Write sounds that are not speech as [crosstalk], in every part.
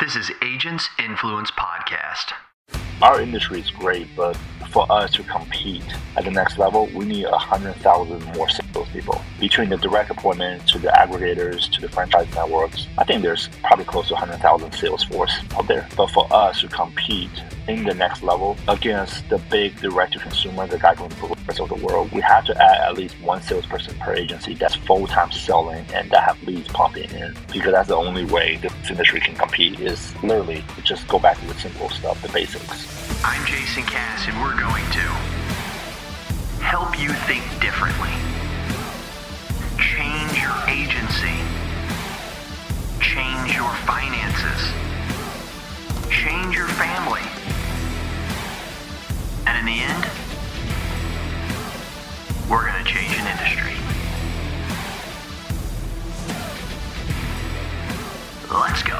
This is Agents Influence Podcast. Our industry is great, but for us to compete at the next level, we need 100,000 more salespeople. Between the direct appointments to the aggregators to the franchise networks, I think there's probably close to 100,000 sales force out there. But for us to compete in the next level against the big direct to consumer, the guy going for the rest of the world, we have to add at least one salesperson per agency that's full time selling and that have leads pumping in. Because that's the only way this industry can compete is literally just go back to the simple stuff, the basics. I'm Jason Cass, and we're going to help you think differently, change your agency, change your finances, change your family, and in the end, we're going to change an industry. Let's go.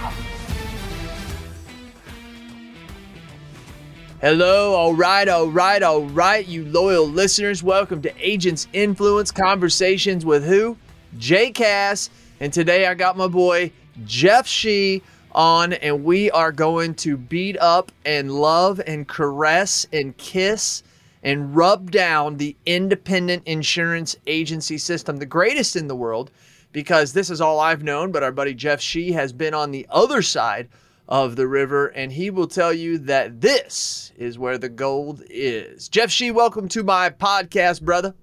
Hello, all right, all right, all right, you loyal listeners. Welcome to Agents Influence Conversations with who? Jay Cass. And today I got my boy Jeff Shee on, and we are going to beat up and love and caress and kiss and rub down the independent insurance agency system, the greatest in the world, because this is all I've known. But our buddy Jeff Shee has been on the other side of the river, and he will tell you that this is where the gold is. Jeff Shee, welcome to my podcast, brother.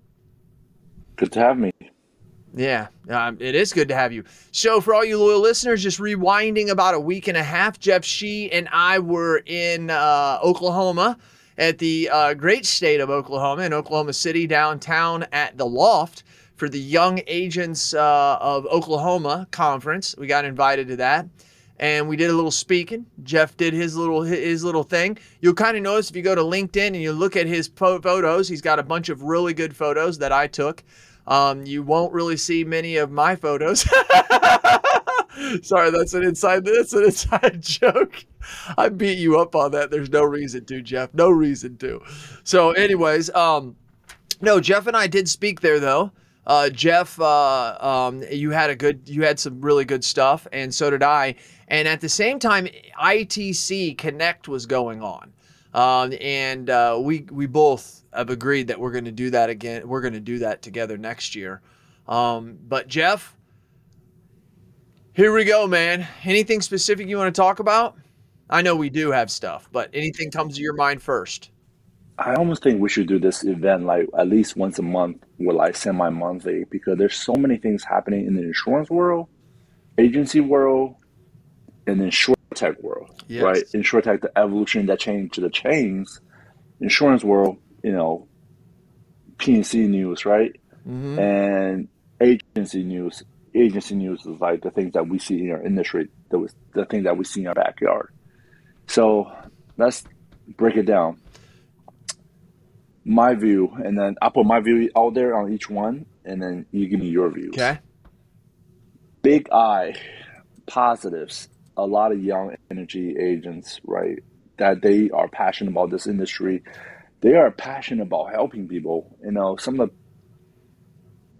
Good to have me. Yeah, um, it is good to have you. So, for all you loyal listeners, just rewinding about a week and a half, Jeff Shee and I were in uh, Oklahoma at the uh, great state of Oklahoma, in Oklahoma City, downtown at the Loft for the Young Agents uh, of Oklahoma conference. We got invited to that and we did a little speaking. Jeff did his little his little thing. You'll kind of notice if you go to LinkedIn and you look at his photos, he's got a bunch of really good photos that I took. Um, you won't really see many of my photos. [laughs] Sorry, that's an inside that's an inside [laughs] joke. I beat you up on that. There's no reason to, Jeff. No reason to. So, anyways, um, no, Jeff and I did speak there though. Uh, Jeff, uh, um, you had a good, you had some really good stuff, and so did I. And at the same time, ITC Connect was going on. Um, and uh, we we both have agreed that we're going to do that again. We're going to do that together next year. Um, but Jeff, here we go, man. Anything specific you want to talk about? I know we do have stuff, but anything comes to your mind first? I almost think we should do this event like at least once a month or like semi monthly because there's so many things happening in the insurance world, agency world, and then short tech world, yes. right? Insurtech, the evolution that changed to the chains, insurance world, you know, P&C news, right? Mm-hmm. And agency news. Agency news is like the things that we see in our industry, the, the thing that we see in our backyard. So let's break it down. My view, and then I'll put my view out there on each one, and then you give me your view. Okay. Big I positives a lot of young energy agents, right? That they are passionate about this industry. They are passionate about helping people. You know, some of the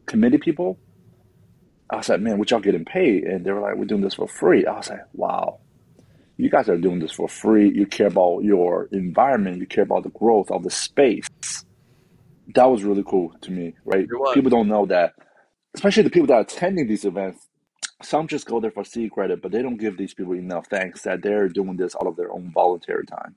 committee people, I said, man, what y'all getting paid? And they were like, we're doing this for free. I was like, wow, you guys are doing this for free. You care about your environment. You care about the growth of the space. That was really cool to me, right? People don't know that, especially the people that are attending these events some just go there for C credit, but they don't give these people enough thanks that they're doing this out of their own voluntary time.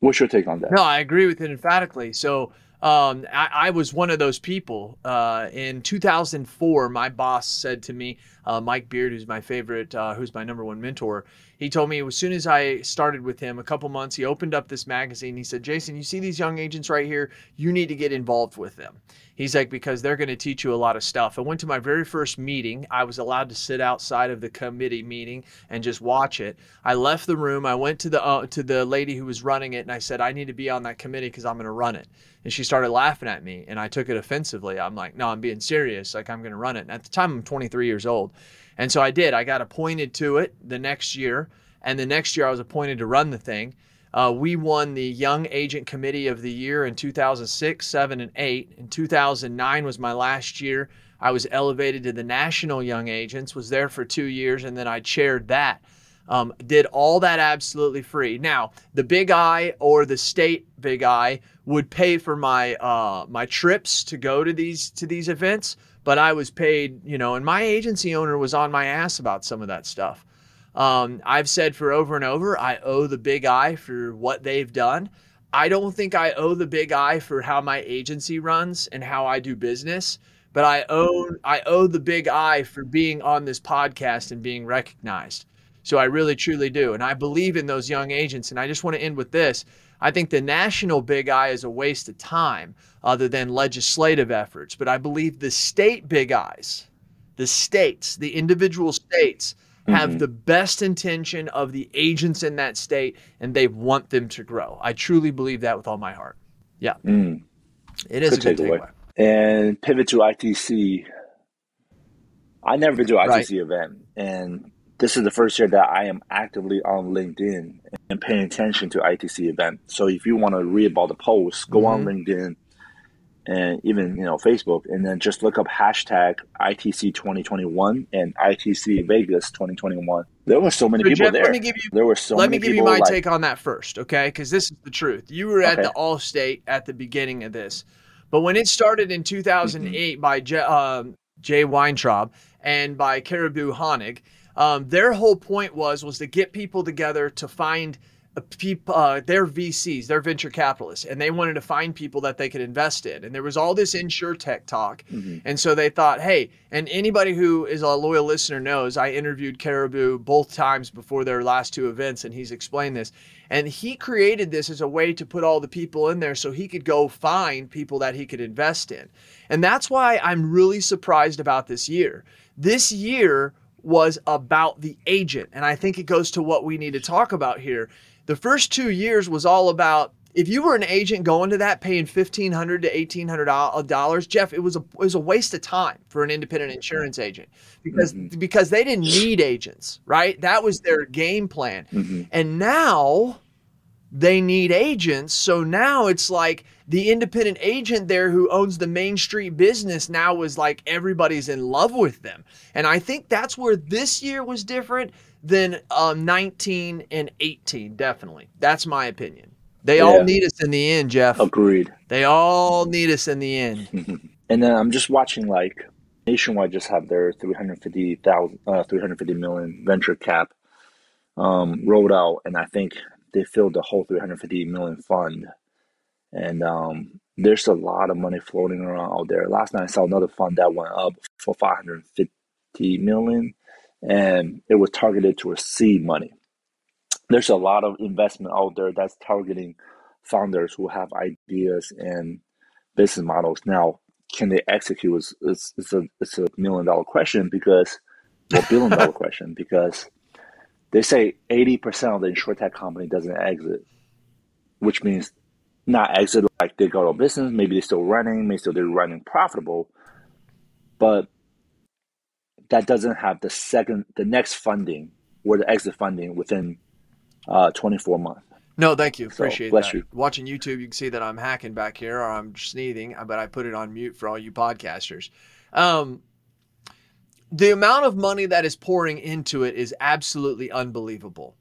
What's your take on that? No, I agree with it emphatically. So um, I, I, was one of those people. Uh, in 2004, my boss said to me, uh, Mike Beard, who's my favorite, uh, who's my number one mentor, he told me as soon as I started with him, a couple months, he opened up this magazine. He said, Jason, you see these young agents right here? You need to get involved with them. He's like, because they're going to teach you a lot of stuff. I went to my very first meeting. I was allowed to sit outside of the committee meeting and just watch it. I left the room. I went to the uh, to the lady who was running it, and I said, I need to be on that committee because I'm going to run it. And she started laughing at me, and I took it offensively. I'm like, no, I'm being serious. Like I'm going to run it. And at the time, I'm 23 years old. And so I did. I got appointed to it the next year. And the next year I was appointed to run the thing. Uh, we won the Young Agent Committee of the Year in 2006, 7, and 8. In 2009 was my last year. I was elevated to the National Young Agents, was there for two years, and then I chaired that. Um, did all that absolutely free. Now, the big I or the state big I would pay for my uh, my trips to go to these to these events, but I was paid, you know, and my agency owner was on my ass about some of that stuff. Um, I've said for over and over, I owe the big I for what they've done. I don't think I owe the big I for how my agency runs and how I do business, but I owe I owe the big I for being on this podcast and being recognized. So I really truly do. And I believe in those young agents. And I just want to end with this. I think the national big I is a waste of time other than legislative efforts. But I believe the state big I's, the states, the individual states, have mm-hmm. the best intention of the agents in that state and they want them to grow. I truly believe that with all my heart. Yeah. Mm. It is good a good takeaway. And pivot to ITC. I never been to an ITC right. event. And this is the first year that I am actively on LinkedIn and paying attention to ITC event. So if you want to read about the posts, go mm-hmm. on LinkedIn and even you know Facebook, and then just look up hashtag ITC 2021 and ITC Vegas 2021. There were so many so people Jeff, there. Let me give you, there were so let me give you my like, take on that first, okay? Because this is the truth. You were at okay. the Allstate at the beginning of this, but when it started in 2008 mm-hmm. by J, uh, Jay Weintraub and by Caribou Honig um, their whole point was was to get people together to find people uh, their VCs, their venture capitalists, and they wanted to find people that they could invest in. And there was all this insure tech talk, mm-hmm. and so they thought, hey, and anybody who is a loyal listener knows I interviewed Caribou both times before their last two events, and he's explained this. And he created this as a way to put all the people in there so he could go find people that he could invest in. And that's why I'm really surprised about this year. This year was about the agent. And I think it goes to what we need to talk about here. The first two years was all about if you were an agent going to that paying fifteen hundred to eighteen hundred dollars, Jeff, it was a it was a waste of time for an independent insurance agent because mm-hmm. because they didn't need agents, right? That was their game plan. Mm-hmm. And now they need agents. So now it's like the independent agent there who owns the main street business now was like everybody's in love with them. And I think that's where this year was different than um, 19 and 18, definitely. That's my opinion. They yeah. all need us in the end, Jeff. Agreed. They all need us in the end. [laughs] and then I'm just watching like Nationwide just have their 350,000, uh, 350 million venture cap um, rolled out. And I think they filled the whole 350 million fund. And um, there's a lot of money floating around out there. Last night i saw another fund that went up for 550 million and it was targeted to seed money. There's a lot of investment out there that's targeting founders who have ideas and business models. Now can they execute it's, it's, it's a it's a million dollar question because well billion dollar [laughs] question because they say 80% of the insurtech company doesn't exit, which means not exit like they go out of business, maybe they're still running, maybe still they're running profitable, but that doesn't have the second, the next funding or the exit funding within uh, 24 months. No, thank you. Appreciate so, that. You. Watching YouTube, you can see that I'm hacking back here or I'm sneezing, but I put it on mute for all you podcasters. Um, the amount of money that is pouring into it is absolutely unbelievable.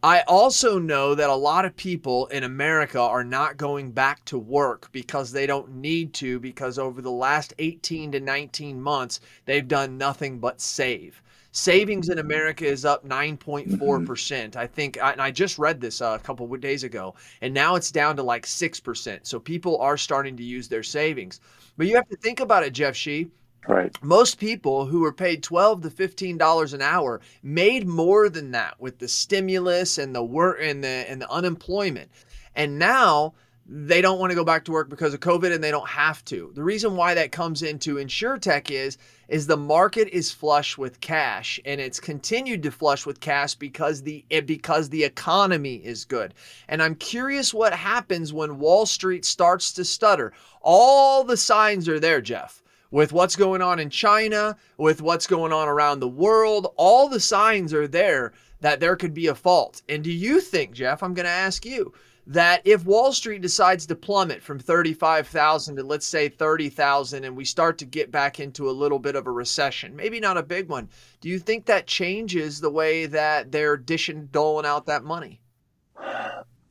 I also know that a lot of people in America are not going back to work because they don't need to, because over the last 18 to 19 months, they've done nothing but save. Savings in America is up 9.4%. percent I think, and I just read this uh, a couple of days ago, and now it's down to like 6%. So people are starting to use their savings. But you have to think about it, Jeff Shee. Right. Most people who were paid twelve to fifteen dollars an hour made more than that with the stimulus and the work and the and the unemployment. And now they don't want to go back to work because of COVID and they don't have to. The reason why that comes into InsureTech is is the market is flush with cash and it's continued to flush with cash because the because the economy is good. And I'm curious what happens when Wall Street starts to stutter. All the signs are there, Jeff with what's going on in China, with what's going on around the world, all the signs are there that there could be a fault. And do you think, Jeff, I'm going to ask you, that if Wall Street decides to plummet from 35,000 to let's say 30,000 and we start to get back into a little bit of a recession, maybe not a big one, do you think that changes the way that they're dishing doling out that money?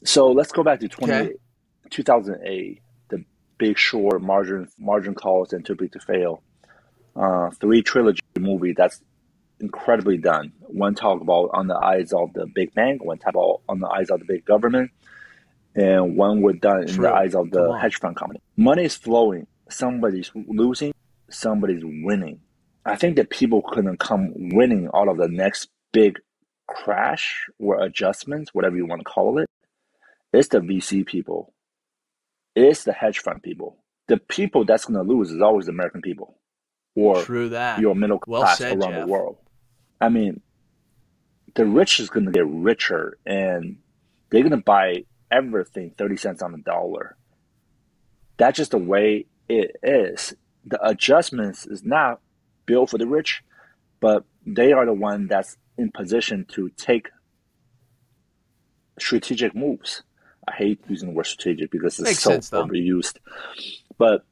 So let's go back to 20, Okay. 2008, the Big Short, margin margin calls, and Too Big to Fail. Uh, three trilogy movie that's incredibly done. One talk about on the eyes of the big bank, one talk about on the eyes of the big government, and one were done in the eyes of the hedge fund company. Money is flowing. Somebody's losing. Somebody's winning. I think that people couldn't come winning out of the next big crash or adjustments, whatever you want to call it. It's the VC people. It's the hedge fund people. The people that's going to lose is always the American people or True that. your middle Well class said, around Jeff. the world. I mean, the rich is going to get richer and they're going to buy everything 30 cents on the dollar. That's just the way it is. The adjustments is not built for the rich, but they are the one that's in position to take strategic moves. I hate using the word strategic because it's Makes so sense, overused. But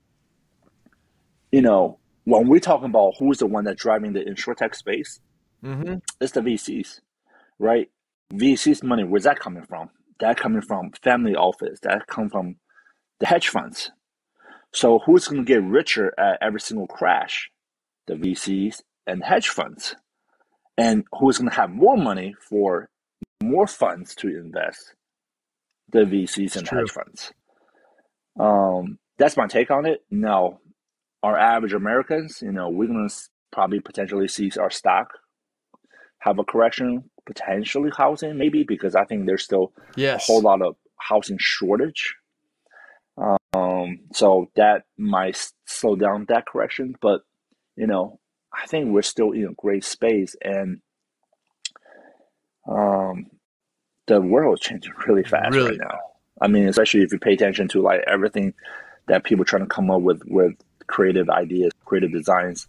you know, when we're talking about who's the one that's driving the insurtech space, hmm it's the VCs, right? VCs money, where's that coming from? That coming from family office. That come from the hedge funds. So who's going to get richer at every single crash? The VCs and hedge funds. And who's going to have more money for more funds to invest? The VCs and hedge funds. Um, that's my take on it. No, our average Americans, you know, we're going to probably potentially see our stock have a correction, potentially housing, maybe because I think there's still Yes. a whole lot of housing shortage. Um, so that might slow down that correction, but you know, I think we're still in a great space, and um, the world is changing really fast Really right now. I mean, especially if you pay attention to like everything that people are trying to come up with with creative ideas, creative designs.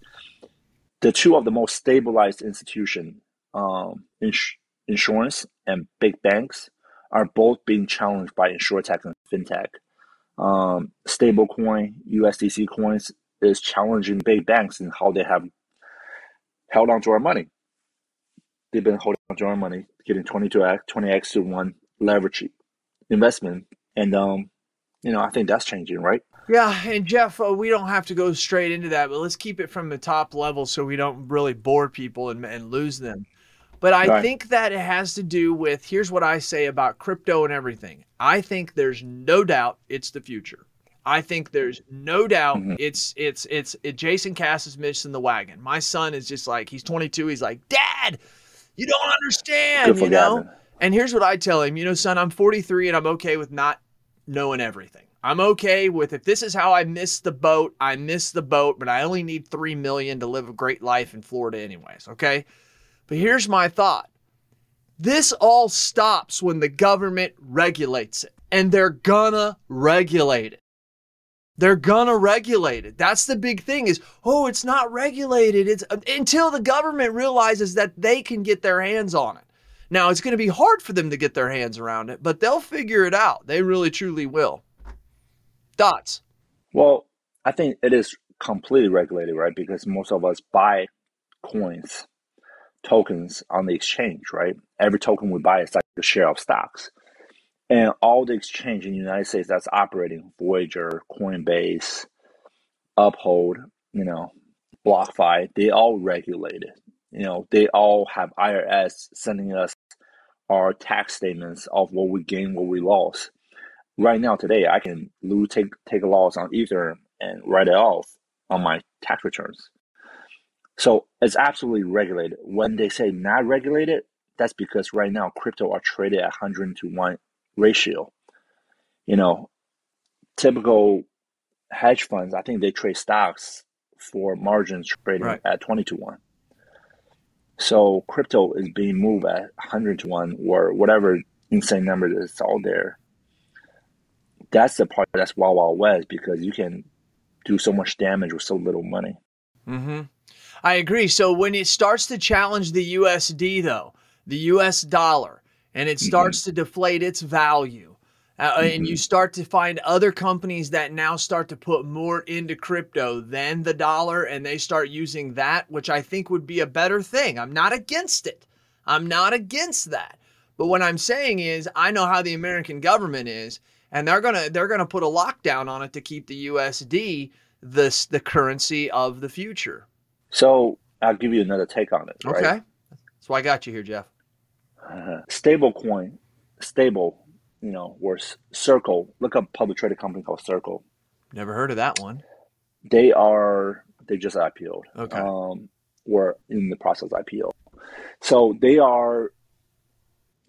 The two of the most stabilized institution, um, ins- insurance and big banks, are both being challenged by insurtech and fintech. Um, stablecoin, USDC coins is challenging big banks in how they have held on to our money. They've been holding on to our money, getting 22x, 20x to one leverage investment. And, um, you know, I think that's changing, right? Yeah, and Jeff, uh, we don't have to go straight into that, but let's keep it from the top level so we don't really bore people and, and lose them. But I Right. think that it has to do with here's what I say about crypto and everything. I think there's no doubt it's the future. I think there's no doubt Mhm. it's it's it's it, Jason Cass is missing the wagon. My son is just like he's 22. He's like, Dad, you don't understand, you know. And here's what I tell him, you know, son, I'm 43 and I'm okay with not knowing everything. I'm okay with if this is how I miss the boat, I miss the boat, but I only need 3 million to live a great life in Florida anyways, okay? But here's my thought. This all stops when the government regulates it, and they're gonna regulate it. They're gonna regulate it. That's the big thing is, oh, it's not regulated. It's uh, until the government realizes that they can get their hands on it. Now, it's going to be hard for them to get their hands around it, but they'll figure it out. They really truly will. Thoughts? Well, I think it is completely regulated, right? Because most of us buy coins, tokens on the exchange, right? Every token we buy is like a share of stocks. And all the exchange in the United States that's operating, Voyager, Coinbase, Uphold, you know, BlockFi, they all regulated. You know, they all have IRS sending us our tax statements of what we gained, what we lost right now today I can lose take take a loss on Ether and write it off on my tax returns. So it's absolutely regulated. When they say not regulated, that's because right now crypto are traded at hundred to one ratio. You know, typical hedge funds, I think they trade stocks for margins trading Right. at twenty to one. So crypto is being moved at hundred to one or whatever insane number that's out there that's the part that's wild wild west because you can do so much damage with so little money. Mm-hmm. I agree. So when it starts to challenge the USD, though, the US dollar, and it mm-hmm. starts to deflate its value, Uh, uh and you mm-hmm. start to find other companies that now start to put more into crypto than the dollar and they start using that which i think would be a better thing. I'm not against it. I'm not against that. But what i'm saying is i know how the american government is and they're gonna they're gonna put a lockdown on it to keep the usd this the currency of the future. So I'll give you another take on it. Right? okay. That's why i got you here jeff Uh, stable coin, stable, you know, or Circle. Look up public traded company called Circle. never heard of that one They are they just IPO'd. Okay. Um, or in the process of IPO. So they are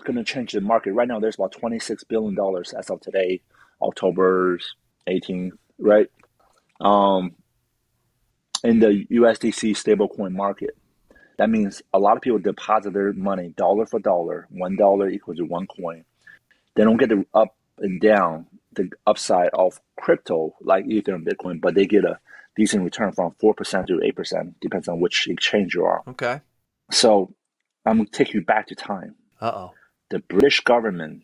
going to change the market. Right now, there's about twenty six billion dollars as of today, October 18th, right? Um, in the USDC stablecoin market. That means a lot of people deposit their money dollar for dollar. One dollar equals to one coin. They don't get the up and down, the upside of crypto like Ethereum, Bitcoin, but they get a decent return from four percent to eight percent, depends on which exchange you're okay So I'm gonna take you back to time. uh-oh The British government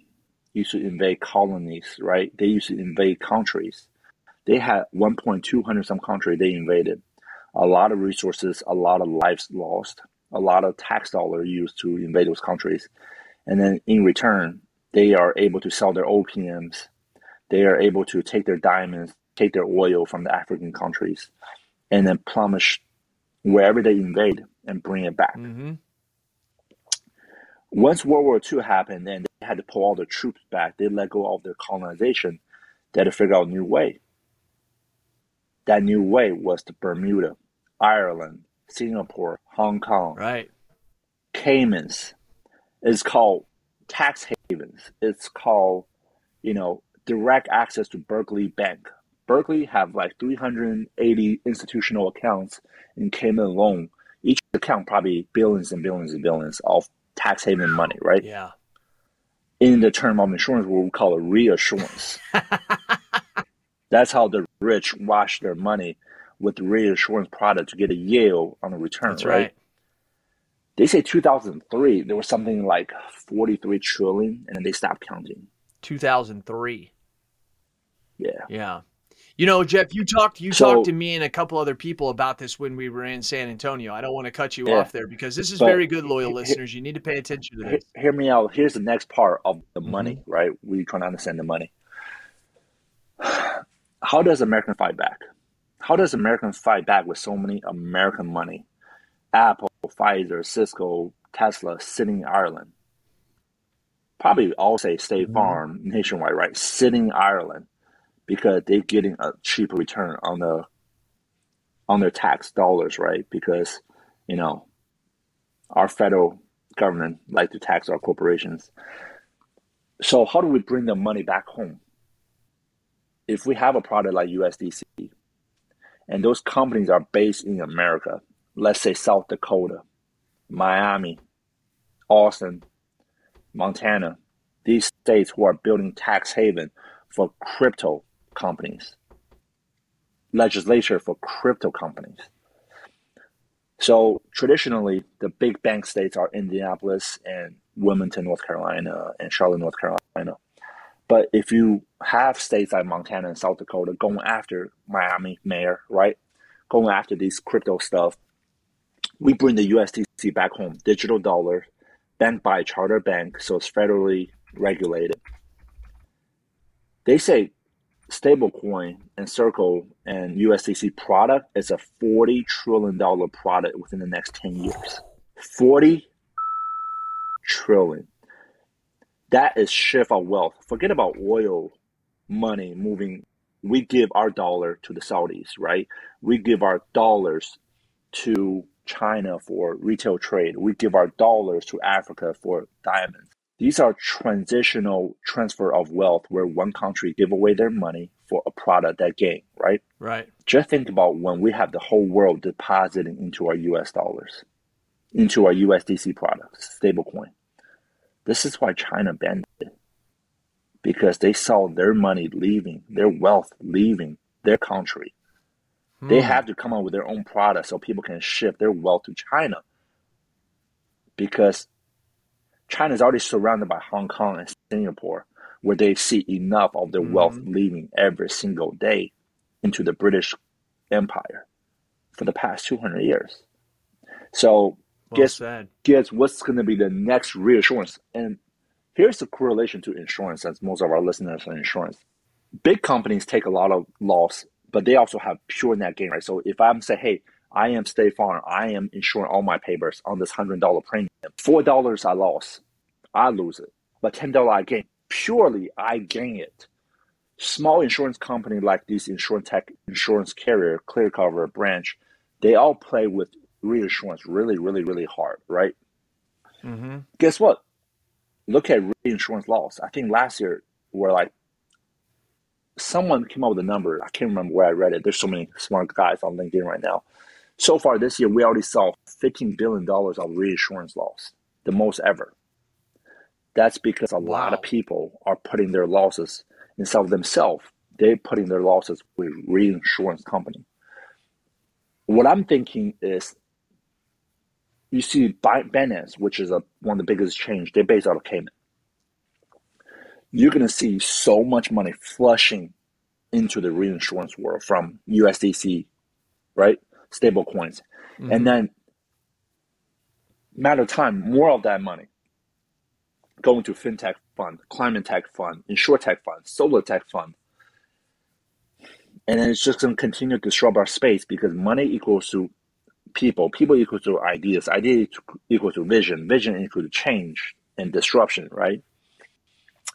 used to invade colonies, right? They used to invade countries. They had 1.200 some country they invaded. A lot of resources, a lot of lives lost, a lot of tax dollar used to invade those countries. And then in return, they are able to sell their OPMs. They are able to take their diamonds, take their oil from the African countries, and then plumage wherever they invade and bring it back. mm-hmm Once World War II happened and they had to pull all the troops back, they let go of their colonization. They had to figure out a new way. That new way was the Bermuda, Ireland, Singapore, Hong Kong, right Caymans. It's called tax havens. It's called, you know, direct access to Barclays Bank. Barclays have like 380 institutional accounts in Cayman alone. Each account probably billions and billions and billions of tax haven money, right? yeah in the term of insurance, we call it reassurance. [laughs] That's how the rich wash their money with the reassurance product to get a yield on the return, that's right? right They say 2003, there was something like 43 trillion, and then they stopped counting. 2003 Yeah. Yeah. You know, Jeff, you talked you So- talked to me and a couple other people about this when we were in San Antonio. I don't want to cut you Yeah. off there because this is very good, loyal he- listeners. You need to pay attention to this. hear me out. Here's the next part of the Mm-hmm. money, right? We trying to understand the money. [sighs] How does American fight back? How does American fight back with so many American money? Apple, Pfizer, Cisco, Tesla sitting in Ireland. Probably all say State Mm-hmm. Farm, Nationwide, right? Sitting in Ireland because they're getting a cheaper return on the on their tax dollars, right? Because you know our federal government like to tax our corporations. So how do we bring the money back home? If we have a product like USDC, and those companies are based in America, let's say South Dakota, Miami, Austin, Montana, these states who are building tax haven for crypto companies, legislature for crypto companies. So traditionally, the big bank states are Indianapolis and Wilmington, North Carolina, and Charlotte, North Carolina. But if you have states like Montana and South Dakota going after Miami mayor, right, going after these crypto stuff, we bring the USDC back home, digital dollar, banked by a charter bank, so it's federally regulated. They say stablecoin and Circle and USDC product is a forty trillion dollar product within the next ten years. Forty trillion. That is shift of wealth. Forget about oil money moving. We give our dollar to the Saudis, right? We give our dollars to China for retail trade. We give our dollars to Africa for diamonds. These are transitional transfer of wealth where one country give away their money for a product that gain, right? Right. Just think about when we have the whole world depositing into our US dollars, into our USDC products, stablecoin. This is why China banned it. Because they saw their money leaving, their wealth leaving their country. They Hmm. have to come up with their own product so people can ship their wealth to China. Because China is already surrounded by Hong Kong and Singapore. where they see enough of their mm-hmm. wealth leaving every single day into the British Empire for the past 200 years. So, well guess, guess what's going to be the next reassurance? And here's the correlation to insurance, since most of our listeners are insurance. Big companies take a lot of loss, but they also have pure net gain, right? So if I'm say, hey, I am State Farm, I am insuring all my papers on this hundred dollar premium. Four dollars I lost, I lose it. But ten dollar I gain. Purely I gain it. Small insurance company like this insurance tech insurance carrier, Clearcover, Branch, they all play with reinsurance really, really, really hard, right? Mm-hmm. Guess what? Look at reinsurance loss. I think last year we were like someone came up with a number. I can't remember where I read it. There's so many smart guys on LinkedIn right now. So far this year, we already saw $15 billion of reinsurance loss, the most ever. That's because a wow. lot of people are putting their losses instead of themselves, they're putting their losses with reinsurance company. What I'm thinking is you see Binance, which is a, one of the biggest change, they're based out of Cayman. You're going to see so much money flushing into the reinsurance world from USDC, right? Stable coins. Mm-hmm. And then, matter of time, more of that money going to fintech fund, climate tech fund, insure tech fund, solar tech fund. And then it's just going to continue to disrupt our space because money equals to people, people equal to ideas, ideas equal to vision, vision equal to change and disruption, right?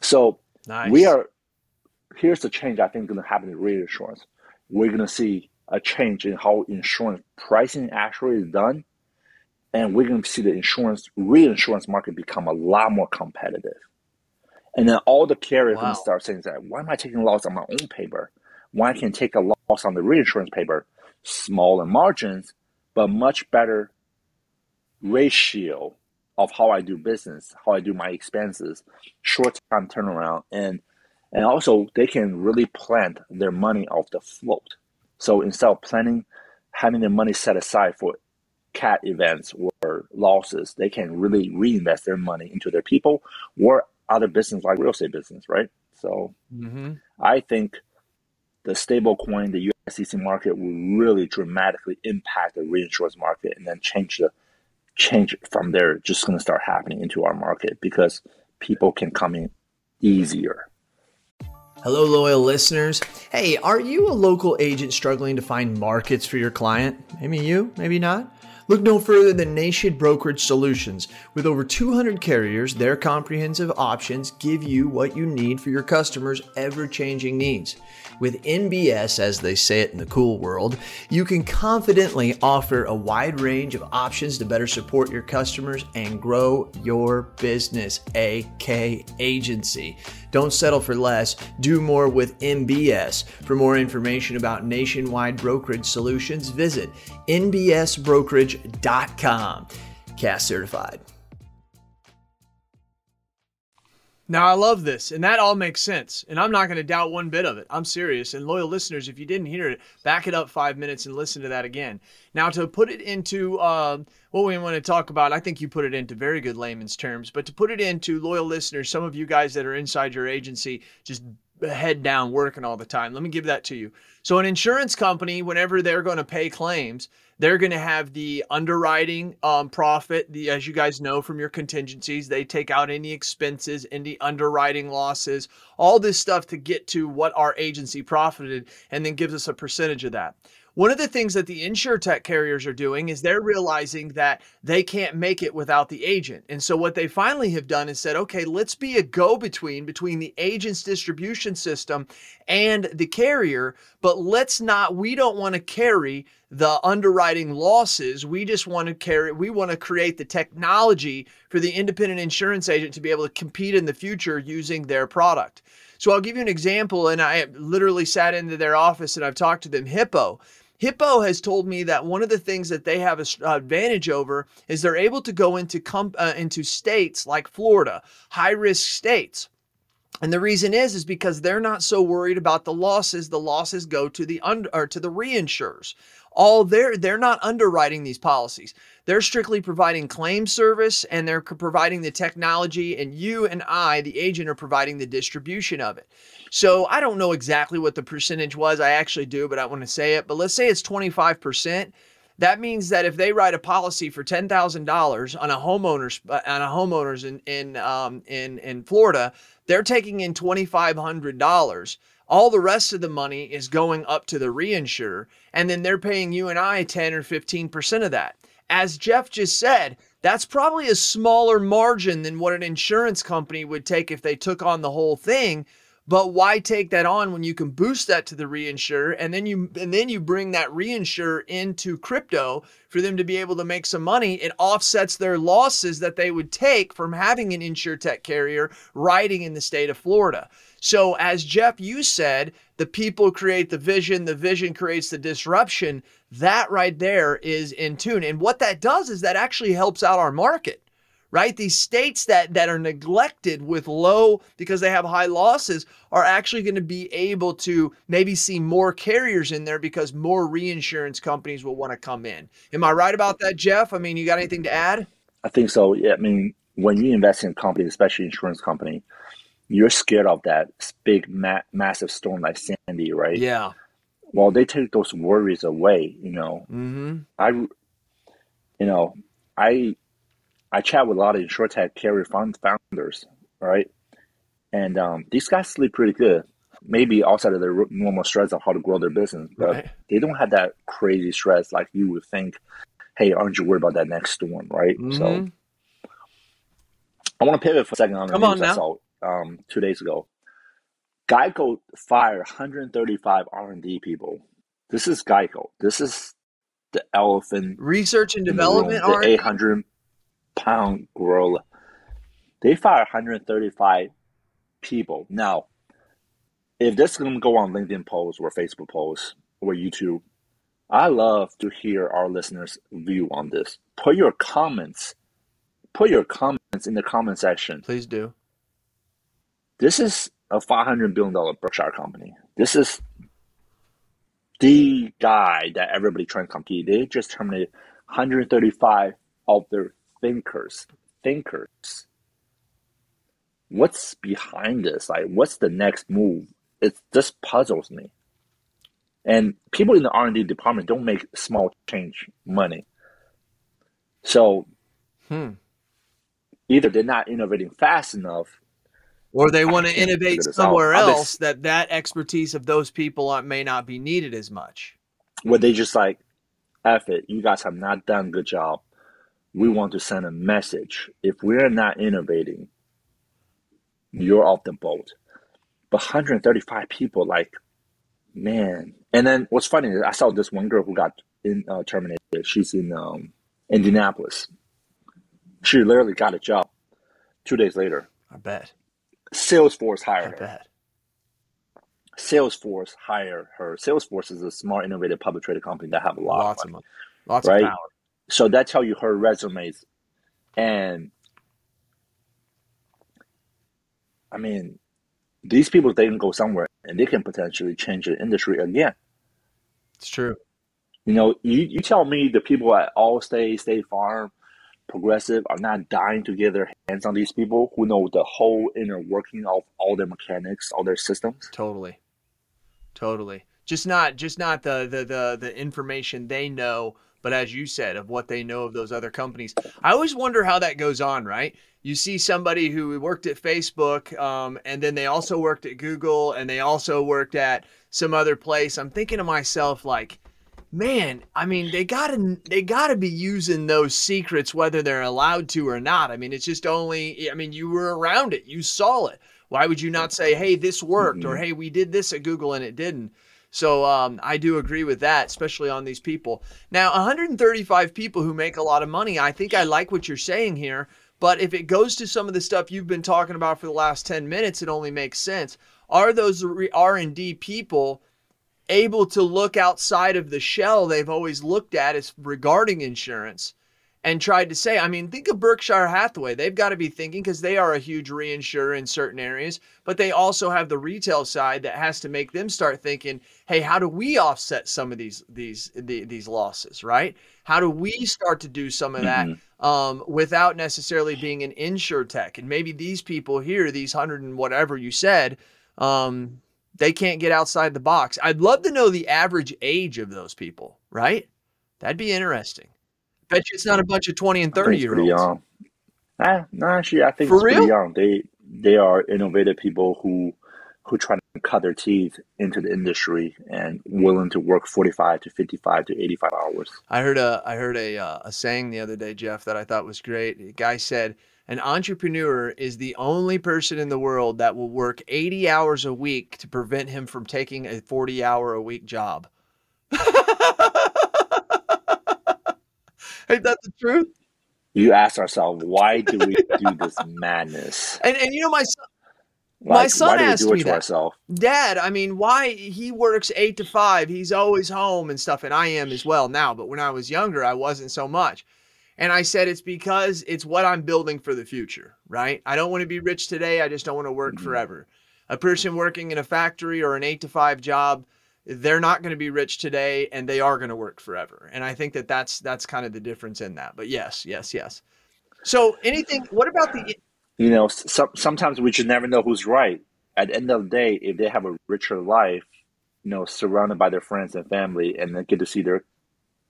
So nice. we are, here's the change I think going to happen in reinsurance. We're going to see a change in how insurance pricing actually is done and we're going to see the insurance reinsurance market become a lot more competitive. And then all the carriers wow. start saying that why am I taking loss on my own paper? Why I can take a loss on the reinsurance paper? Smaller margins, but much better ratio of how I do business, how I do my expenses, short time turnaround, and and also they can really plant their money off the float. So instead of planning, having their money set aside for cat events or losses, they can really reinvest their money into their people or other business like real estate business, right? So mm-hmm. I think the stable coin, the USDC market will really dramatically impact the reinsurance market and then change the change from there just going to start happening into our market because people can come in easier. Hello, loyal listeners. Hey, are you a local agent struggling to find markets for your client? Maybe you, maybe not. Look no further than Nation Brokerage Solutions. With over 200 carriers, their comprehensive options give you what you need for your customers' ever changing needs. With NBS, as they say it in the cool world, you can confidently offer a wide range of options to better support your customers and grow your business, AK Agency. Don't settle for less, do more with NBS. For more information about nationwide brokerage solutions, visit nbsbrokerage.com. Cast certified. Now, I love this, and that all makes sense. And I'm not going to doubt one bit of it. I'm serious. And loyal listeners, if you didn't hear it, back it up five minutes and listen to that again. Now, to put it into uh, what we want to talk about, I think you put it into very good layman's terms, but to put it into loyal listeners, some of you guys that are inside your agency, just head down working all the time. Let me give that to you. So, an insurance company, whenever they're going to pay claims, they're going to have the underwriting um, profit. The, as you guys know from your contingencies, they take out any expenses, any underwriting losses, all this stuff to get to what our agency profited, and then gives us a percentage of that. One of the things that the tech carriers are doing is they're realizing that they can't make it without the agent. And so what they finally have done is said, okay, let's be a go between between the agent's distribution system and the carrier, but let's not we don't want to carry the underwriting losses. We just want to carry we want to create the technology for the independent insurance agent to be able to compete in the future using their product. So I'll give you an example and I literally sat into their office and I've talked to them Hippo Hippo has told me that one of the things that they have an uh, advantage over is they're able to go into com- uh, into states like Florida, high risk states. And the reason is is because they're not so worried about the losses. The losses go to the under or to the reinsurers. all they're they're not underwriting these policies. They're strictly providing claim service and they're providing the technology and you and I the agent are providing the distribution of it. So I don't know exactly what the percentage was. I actually do, but I want to say it. But let's say it's 25%. That means that if they write a policy for ten thousand dollars on a homeowner's on a homeowner's in in um, in in Florida, they're taking in twenty five hundred dollars. All the rest of the money is going up to the reinsurer, and then they're paying you and I ten or fifteen percent of that. As Jeff just said, that's probably a smaller margin than what an insurance company would take if they took on the whole thing but why take that on when you can boost that to the reinsurer and then you and then you bring that reinsurer into crypto for them to be able to make some money? It offsets their losses that they would take from having an insurtech carrier riding in the state of Florida. So as Jeff you said, the people create the vision, the vision creates the disruption. That right there is in tune. And what that does is that actually helps out our market right? These states that that are neglected with low because they have high losses are actually going to be able to maybe see more carriers in there because more reinsurance companies will want to come in. Am I right about that, Jeff? I mean, you got anything to add? I think so. Yeah, I mean, when you invest in a company, especially insurance company, you're scared of that big, ma- massive storm like Sandy, right? Yeah. Well, they take those worries away. You know, mm-hmm. I, you know, I I chat with a lot of insurtech tech carrier fund founders, right? And um, these guys sleep pretty good. Maybe outside of their normal stress of how to grow their business, but right. they don't have that crazy stress like you would think. Hey, aren't you worried about that next storm, right? Mm-hmm. So I want to pivot for a second on the Come news on. I saw um, two days ago. Geico fired 135 R&D people. This is Geico. This is the elephant research and development. The, the 800 pound gorilla. They fire 135 people. Now, if this is going to go on LinkedIn posts or Facebook posts or YouTube, I love to hear our listeners' view on this. Put your comments, put your comments in the comment section. Please do. This is a $500 billion Berkshire company. This is the guy that everybody trying to compete. They just terminated 135 of their thinkers. Thinkers. What's behind this? Like, what's the next move? It just puzzles me. And people in the R and D department don't make small change money. So, hmm. either they're not innovating fast enough, or they want to innovate somewhere else that that expertise of those people may not be needed as much. Where they just like, F it, you guys have not done a good job we want to send a message. If we're not innovating, you're off the boat. But 135 people, like, man. And then what's funny is I saw this one girl who got in, uh, terminated. She's in um, Indianapolis. She literally got a job two days later. I bet. Salesforce hired I her. Bet. Salesforce hired her. Salesforce is a smart, innovative public traded company that have a lot Lots of money. Of Lots right? of power. So that's how you her resumes. And I mean, these people they can go somewhere and they can potentially change the industry again. It's true. You know, you, you tell me the people at Allstate, State Farm, Progressive are not dying to get their hands on these people who know the whole inner working of all their mechanics, all their systems. Totally. Totally. Just not just not the the the, the information they know but as you said, of what they know of those other companies. I always wonder how that goes on, right? You see somebody who worked at Facebook, um, and then they also worked at Google, and they also worked at some other place. I'm thinking to myself, like, man, I mean, they gotta they gotta be using those secrets whether they're allowed to or not. I mean, it's just only. I mean, you were around it, you saw it. Why would you not say, hey, this worked, mm-hmm. or hey, we did this at Google and it didn't? So um, I do agree with that, especially on these people. Now, 135 people who make a lot of money. I think I like what you're saying here. But if it goes to some of the stuff you've been talking about for the last 10 minutes, it only makes sense. Are those R&D people able to look outside of the shell they've always looked at as regarding insurance and tried to say, I mean, think of Berkshire Hathaway. They've got to be thinking because they are a huge reinsurer in certain areas, but they also have the retail side that has to make them start thinking, hey, how do we offset some of these these these losses, right? How do we start to do some of that mm-hmm. um, without necessarily being an insure tech? And maybe these people here, these hundred and whatever you said, um, they can't get outside the box. I'd love to know the average age of those people, right? That'd be interesting. Bet you it's not a bunch of twenty and thirty year olds. Young. Nah, no, actually, I think For it's real? pretty young. They they are innovative people who who try to cut their teeth into the industry and willing to work 45 to 55 to 85 hours. I heard a I heard a uh, a saying the other day, Jeff, that I thought was great. A guy said, "An entrepreneur is the only person in the world that will work 80 hours a week to prevent him from taking a 40 hour a week job." [laughs] Ain't that the truth? You ask ourselves, why do we [laughs] do this madness? And and you know my son, like, my son asked me that. Dad, I mean, why he works eight to five? He's always home and stuff, and I am as well now. But when I was younger, I wasn't so much. And I said it's because it's what I'm building for the future, right? I don't want to be rich today. I just don't want to work mm-hmm. forever. A person working in a factory or an eight to five job they're not going to be rich today and they are going to work forever. And i think that that's that's kind of the difference in that. But yes yes yes. So anything what about the you know some, sometimes we should never know who's right. At the end of the day if they have a richer life you know surrounded by their friends and family and they get to see their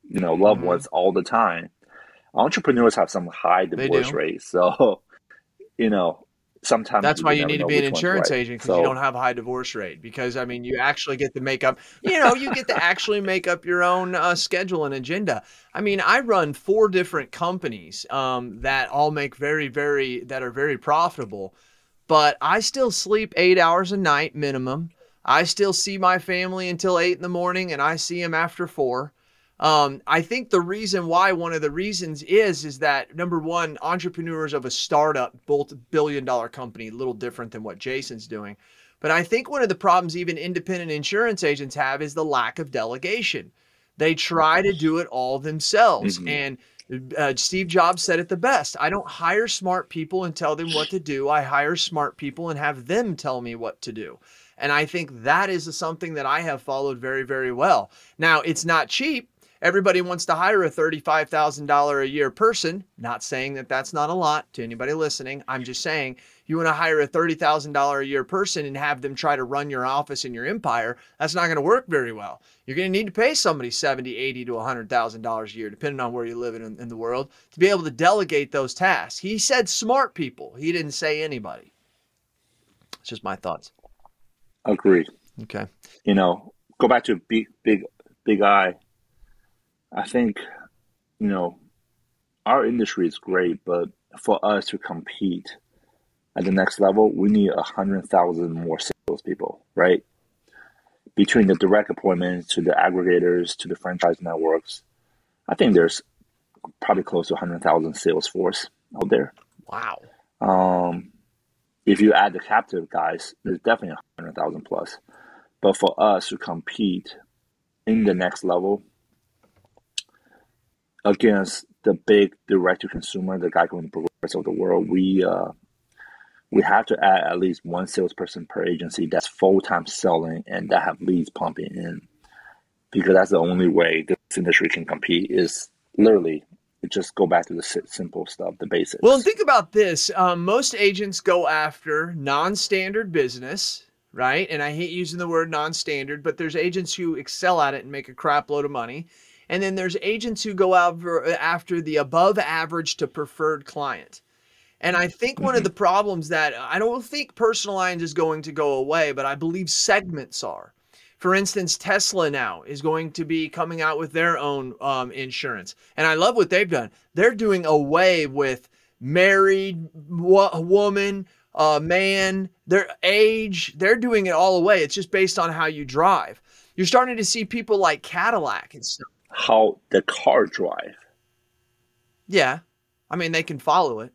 you know loved mm-hmm. ones all the time entrepreneurs have some high divorce rate. [laughs] So you know sometimes that's why you need to be an insurance right. agent because so, you don't have a high divorce rate because i mean you actually get to make up you know you get to actually make up your own uh, schedule and agenda. I mean i run four different companies um, that all make very very that are very profitable but i still sleep eight hours a night minimum. I still see my family until eight in the morning and i see them after four um, I think the reason why one of the reasons is is that number one, entrepreneurs of a startup, both billion dollar company, a little different than what Jason's doing. But I think one of the problems even independent insurance agents have is the lack of delegation. They try to do it all themselves. Mm-hmm. And uh, Steve Jobs said it the best. I don't hire smart people and tell them what to do. I hire smart people and have them tell me what to do. And I think that is something that I have followed very, very well. Now, it's not cheap Everybody wants to hire a $35,000 a year person. Not saying that that's not a lot to anybody listening. I'm just saying you want to hire a $30,000 a year person and have them try to run your office and your empire. That's not going to work very well. You're going to need to pay somebody 70, 80 to $100,000 a year, depending on where you live in, in the world, to be able to delegate those tasks. He said smart people. He didn't say anybody. It's just my thoughts. Agreed. Okay. You know, go back to big, big, big I I think, you know, our industry is great, but for us to compete at the next level, we need a hundred thousand more salespeople, right? Between the direct appointments to the aggregators to the franchise networks, I think there's probably close to hundred thousand sales force out there. Wow. Um, if you add the captive guys, there's definitely a hundred thousand plus. But for us to compete in the next level, against the big direct to consumer, the guy Geico and Progressive of the world, we uh, we have to add at least one salesperson per agency that's full time selling and that have leads pumping in, because that's the only way this industry can compete. Is literally just go back to the simple stuff, the basics. Well, and think about this: um, most agents go after non-standard business. Right. And I hate using the word non standard, but there's agents who excel at it and make a crap load of money. And then there's agents who go out after the above average to preferred client. And I think one of mm-hmm. the problems that I don't think personal lines is going to go away, but I believe segments are. For instance, Tesla now is going to be coming out with their own um, insurance. And I love what they've done. They're doing away with married wo- woman, uh, man, their age. They're doing it all away. It's just based on how you drive. You're starting to see people like Cadillac and stuff how the car drive. Yeah. I mean, they can follow it.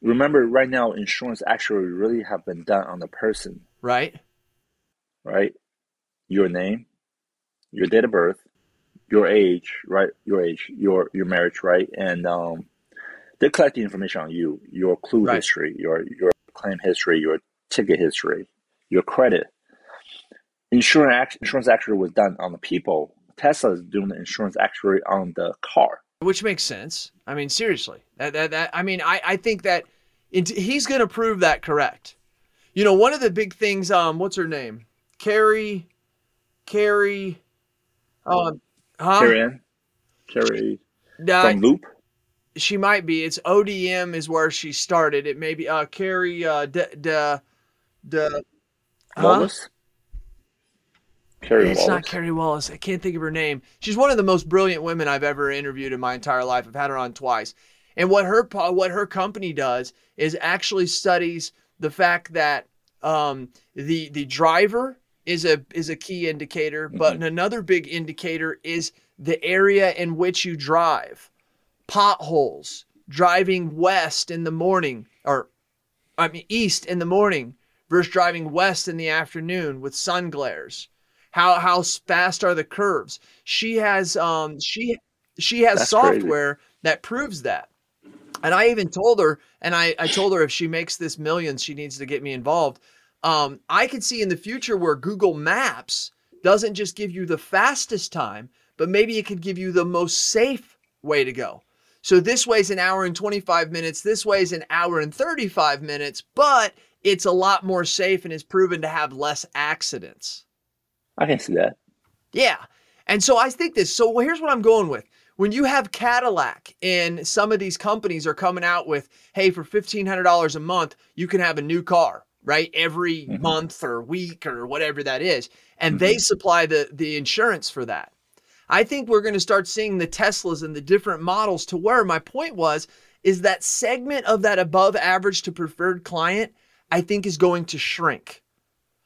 Remember, right now, insurance actually really have been done on the person. Right. Right. Your name, your date of birth, your age, right? Your age, your your marriage, right? And um, they're collecting information on you, your clue Right. history, your your claim history, your ticket history, your credit. Insurance act- insurance actually was done on the people. Tesla is doing the insurance actuary on the car. which makes sense. I mean, seriously, that, that, that I mean, I, I think that it, he's going to prove that correct. You know, one of the big things, um, what's her name? Carrie, Carrie, um, huh? Carrie Ann, Carrie Nah, from Loop. she might be. It's ODN is where she started. It may be, uh, Carrie, uh, d, d, d, huh? Wallace. Carrie It's Wallace. not Carrie Wallace. I can't think of her name. She's one of the most brilliant women I've ever interviewed in my entire life. I've had her on twice. And what her what her company does is actually studies the fact that um, the the driver is a is a key indicator, but another big indicator is the area in which you drive. Potholes, driving west in the morning or I mean east in the morning versus driving west in the afternoon with sun glares. How how fast are the curves? She has um she she has That's crazy. software that proves that. And I even told her, and I, I told her if she makes this millions, she needs to get me involved. Um, I could see in the future where Google Maps doesn't just give you the fastest time, but maybe it could give you the most safe way to go. So this way is an hour and 25 minutes, this way is an hour and 35 minutes, but it's a lot more safe and is proven to have less accidents. I can see that. Yeah. And so I think this. So here's what I'm going with. When you have Cadillac and some of these companies are coming out with, hey, for $1,500 a month, you can have a new car, right? Every Mhm. month or week or whatever that is. And they supply the, the insurance for that. I think we're going to start seeing the Teslas and the different models to where my point was is that segment of that above average to preferred client, I think is going to shrink.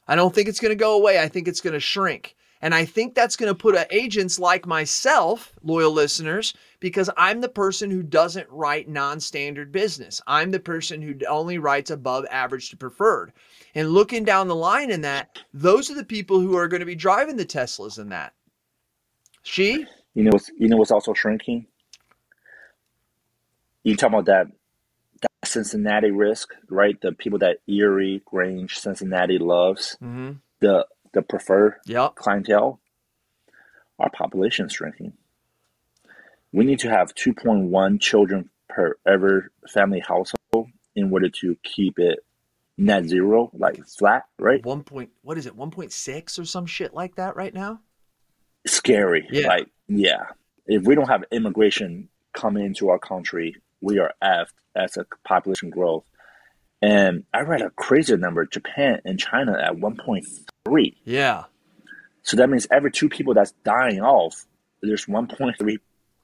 I don't think it's going to go away. I think it's going to shrink. And I think that's going to put agents like myself, loyal listeners, because I'm the person who doesn't write non standard business. I'm the person who only writes above average to preferred. And looking down the line in that, those are the people who are going to be driving the Teslas in that. She? You know what's you know what's also shrinking? You talk about that Cincinnati risk, right? The people that Erie, Grange, Cincinnati loves, Mm-hmm. the the preferred Yep. clientele, our population is shrinking. We need to have 2.1 children per every family household in order to keep it net zero, like flat, right? One point, what is it, 1.6 or some shit like that right now? Scary. Yeah. Like, yeah. If we don't have immigration coming into our country, we are effed as a population growth. And I read a crazier number Japan and China at 1.3. Yeah. So that means every two people that's dying off, there's 1.3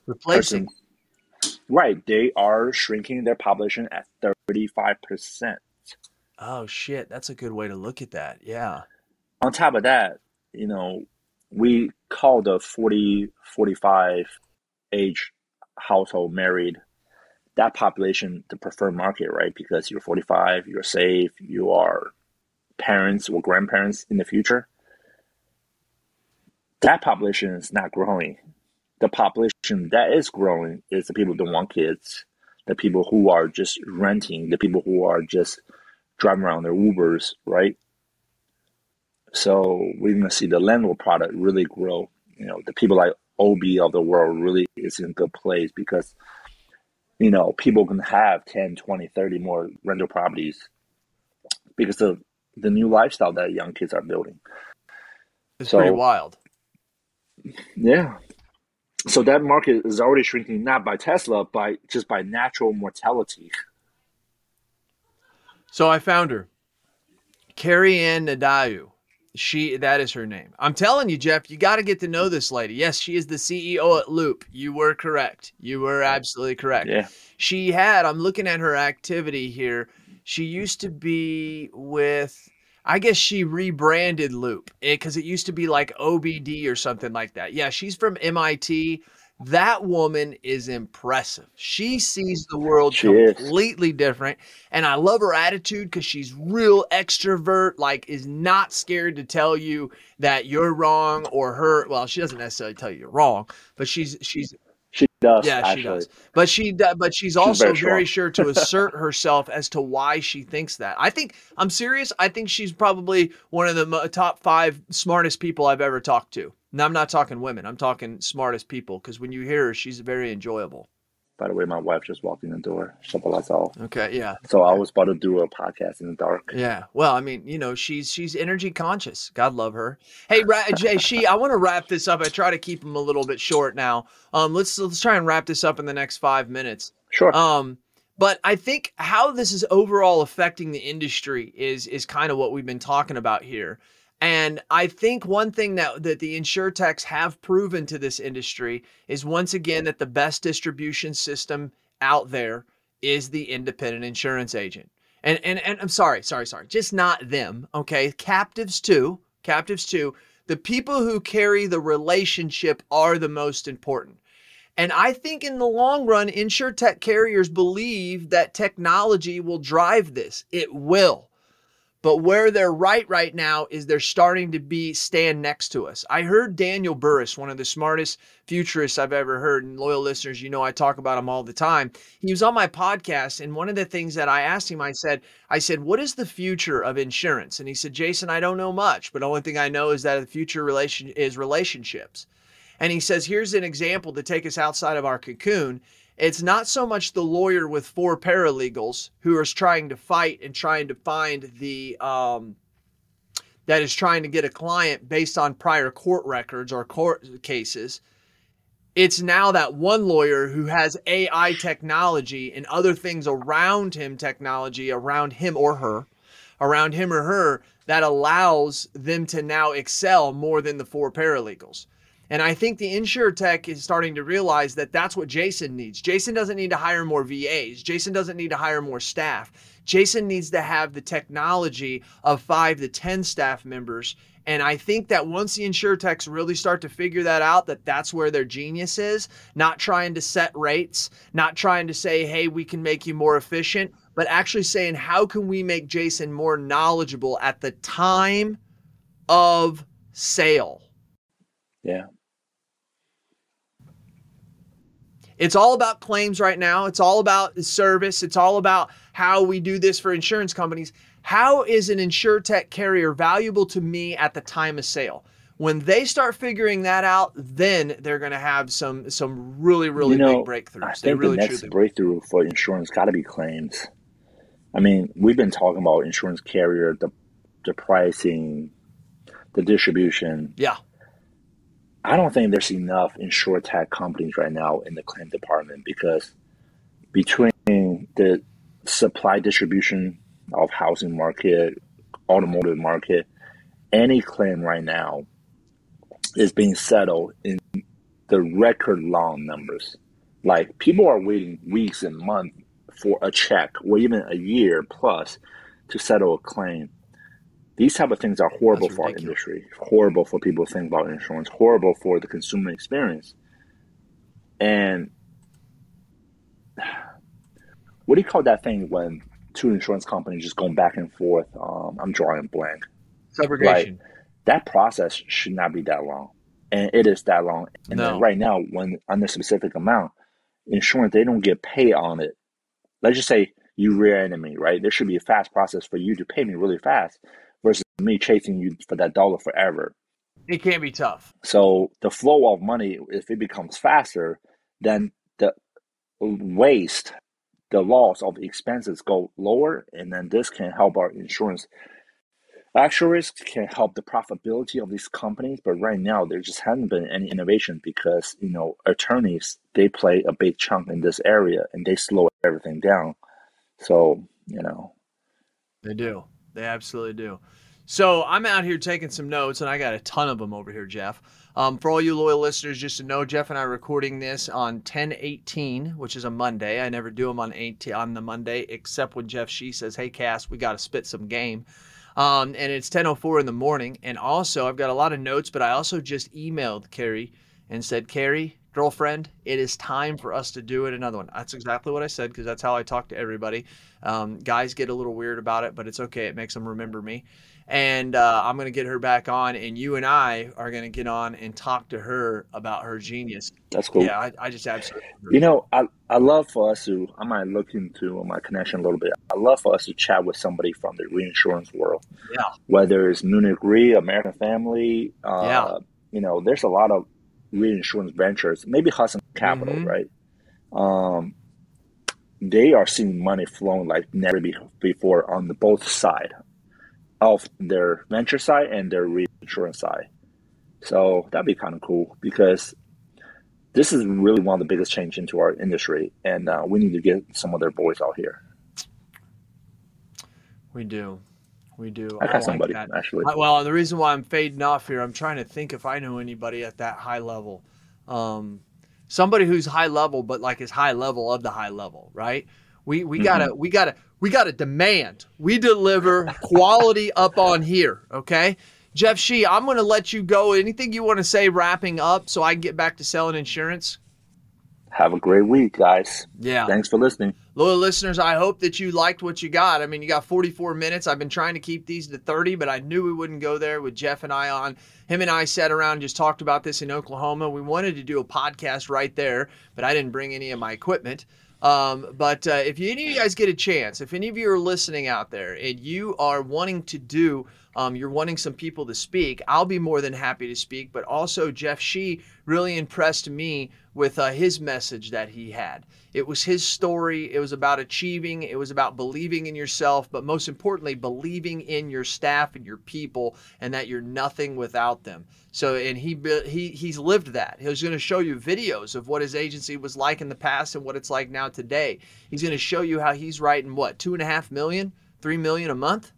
Replacing. person. Right. They are shrinking their population at 35%. Oh, shit. That's a good way to look at that. Yeah. On top of that, you know, we call the 40, 45 age household married, that population the preferred market, right? Because you're 45, you're safe, you are parents or grandparents in the future. That population is not growing. The population that is growing is the people who don't want kids, the people who are just renting, the people who are just driving around their Ubers, right? So we're gonna see the landlord product really grow. You know, the people like Obie of the world really is in a good place because, you know, people can have 10, 20, 30 more rental properties because of the new lifestyle that young kids are building. It's So- pretty wild. Yeah. So that market is already shrinking not by Tesla, by just by natural mortality. So I found her. Carrie Ann Nadeau. She that is her name. I'm telling you, Jeff, you got to get to know this lady. Yes, she is the CEO at Loop. You were correct. You were absolutely correct. Yeah. She had, I'm looking at her activity here. She used to be with I guess she rebranded Loop eh, because it, used to be like OBD or something like that. Yeah, she's from MIT. That woman is impressive. She sees the world She is. completely different. And I love her attitude because she's real extrovert, like is not scared to tell you that you're wrong or her. Well, she doesn't necessarily tell you you're wrong, but she's she's She does. yeah, actually. she does. But she but she's also very very, sure to assert herself as to why she thinks that. I think I'm serious. I think she's probably one of the top 5 smartest people I've ever talked to. And I'm not talking women. I'm talking smartest people because when you hear her, she's very enjoyable. By the way, my wife just walked in the door. All. Okay, yeah. So I was about to do a podcast in the dark. Yeah. Well, I mean, you know, she's she's energy conscious. God love her. Hey, Ra- Jay, she. I want to wrap this up. I try to keep them a little bit short now. Um, let's let's try and wrap this up in the next five minutes. Sure. Um, but I think how this is overall affecting the industry is is kind of what we've been talking about here. And I think one thing that that the insurtechs have proven to this industry is once again that the best distribution system out there is the independent insurance agent. And and and I'm sorry, sorry, sorry. Just not them, okay? Captives too. Captives too. The people who carry the relationship are the most important. And I think in the long run, insurtech carriers believe that technology will drive this. It will. But where they're right right now is they're starting to be stand next to us. I heard Daniel Burrus, one of the smartest futurists I've ever heard, and loyal listeners, you know I talk about him all the time. He was on my podcast, and one of the things that I asked him, I said, I said, what is the future of insurance? And he said, Jason, I don't know much, but the only thing I know is that the future relation is relationships. And he says, here's an example to take us outside of our cocoon. It's not so much the lawyer with four paralegals who is trying to fight and trying to find the um, that is trying to get a client based on prior court records or court cases. It's now that one lawyer who has AI technology and other things around him, technology around him or her, around him or her, that allows them to now excel more than the four paralegals. And I think the insurtech is starting to realize that that's what Jason needs. Jason doesn't need to hire more VAs. Jason doesn't need to hire more staff. Jason needs to have the technology of five to 10 staff members. And I think that once the insurtechs really start to figure that out, that that's where their genius is, not trying to set rates, not trying to say, hey, we can make you more efficient, but actually saying, how can we make Jason more knowledgeable at the time of sale? yeah. It's all about claims right now. It's all about service. It's all about how we do this for insurance companies. How is an insurtech carrier valuable to me at the time of sale? When they start figuring that out, then they're going to have some some really really you know, big breakthroughs. I they really the next breakthrough for insurance got to be claims. I mean, we've been talking about insurance carrier, the the pricing, the distribution. Yeah, I don't think there's enough insurtech companies right now in the claim department because between the supply distribution of housing market, automotive market, any claim right now is being settled in the record long numbers. Like people are waiting weeks and months for a check or even a year plus to settle a claim. These type of things are horrible That's for our industry, horrible for people to think about insurance, horrible for the consumer experience. And [sighs] what do you call that thing when two insurance companies just going back and forth? Um, I'm drawing blank. subrogation. That process should not be that long, and it is that long. And No. then right now, when under a specific amount, insurance they don't get paid on it. Let's just say you rear-ended me, right? There should be a fast process for you to pay me really fast, versus me chasing you for that dollar forever. It can be tough. So the flow of money, if it becomes faster, then the waste, the loss of expenses go lower, and then this can help our insurance actuaries can help the profitability of these companies. But right now, there just hasn't been any innovation because you know attorneys they play a big chunk in this area and they slow everything down. So you know, They do. They absolutely do. So I'm out here taking some notes, and I got a ton of them over here, Jeff. Um, for all you loyal listeners, just to know, Jeff and I are recording this on 10-18, which is a Monday. I never do them on 18 on the Monday, except when Jeff Shee says, "Hey, Cass, we got to spit some game." Um, and it's 10:04 in the morning. And also, I've got a lot of notes, but I also just emailed Carrie and said, "Carrie, girlfriend, it is time for us to do it. Another one. That's exactly what I said because that's how I talk to everybody. Um, guys get a little weird about it, but it's okay. It makes them remember me. And uh, I'm going to get her back on, and you and I are going to get on and talk to her about her genius. That's cool. Yeah, I, I just absolutely. You know, I I love for us to. I might look into my connection a little bit. I love for us to chat with somebody from the reinsurance world. Yeah. Whether it's Munich Re, American Family. Uh, Yeah. You know, there's a lot of reinsurance ventures. Maybe Hudson Capital, Mhm. right? Um, they are seeing money flowing like never before on the both side of their venture side and their reinsurance side. So that'd be kind of cool because this is really one of the biggest change into our industry, and uh, we need to get some of their boys out here. We do. We do. I got like somebody that. actually. I- well, the reason why I'm fading off here, I'm trying to think if I know anybody at that high level. Um, somebody who's high level, but like is high level of the high level, right? We we gotta we gotta we gotta demand. We deliver quality [laughs] up on here, okay? Jeff Shee, I'm gonna let you go. Anything you want to say wrapping up so I can get back to selling insurance? Have a great week, guys. Yeah. Thanks for listening. Loyal listeners, I hope that you liked what you got. I mean, you got 44 minutes. I've been trying to keep these to 30, but I knew we wouldn't go there with Jeff and I on. Him and I sat around just talked about this in Oklahoma. We wanted to do a podcast right there, but I didn't bring any of my equipment. Um, but uh, if you, any of you guys get a chance, if any of you are listening out there and you are wanting to do, um, you're wanting some people to speak, I'll be more than happy to speak. But also, Jeff Shee really impressed me with uh, his message that he had. It was his story. It was about achieving. It was about believing in yourself, but most importantly, believing in your staff and your people, and that you're nothing without them. So, and he he he's lived that. He was going to show you videos of what his agency was like in the past and what it's like now today. He's going to show you how he's writing what two and a half million, three million a month.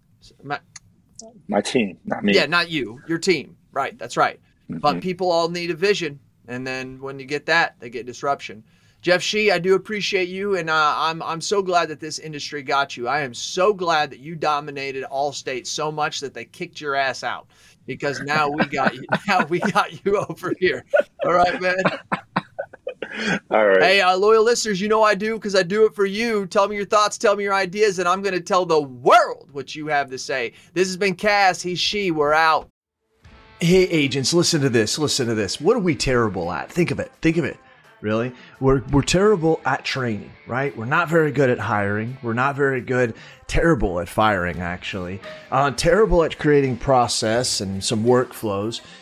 My team, not me. yeah, not you, your team. Right, that's right. But Mhm. people all need a vision, and then when you get that, they get disruption. Jeff Shee, I do appreciate you, and uh, I'm I'm so glad that this industry got you. I am so glad that you dominated all states so much that they kicked your ass out because now we got you. [laughs] Now we got you over here. All right, man. [laughs] All right. Hey, uh, loyal listeners, you know I do because I do it for you. Tell me your thoughts, tell me your ideas, and I'm going to tell the world what you have to say. This has been Cass. He's she. We're out. Hey, agents, listen to this. Listen to this. What are we terrible at? Think of it. Think of it. Really? We're, we're terrible at training, right? We're not very good at hiring. We're not very good, terrible at firing, actually. Uh, terrible at creating process and some workflows.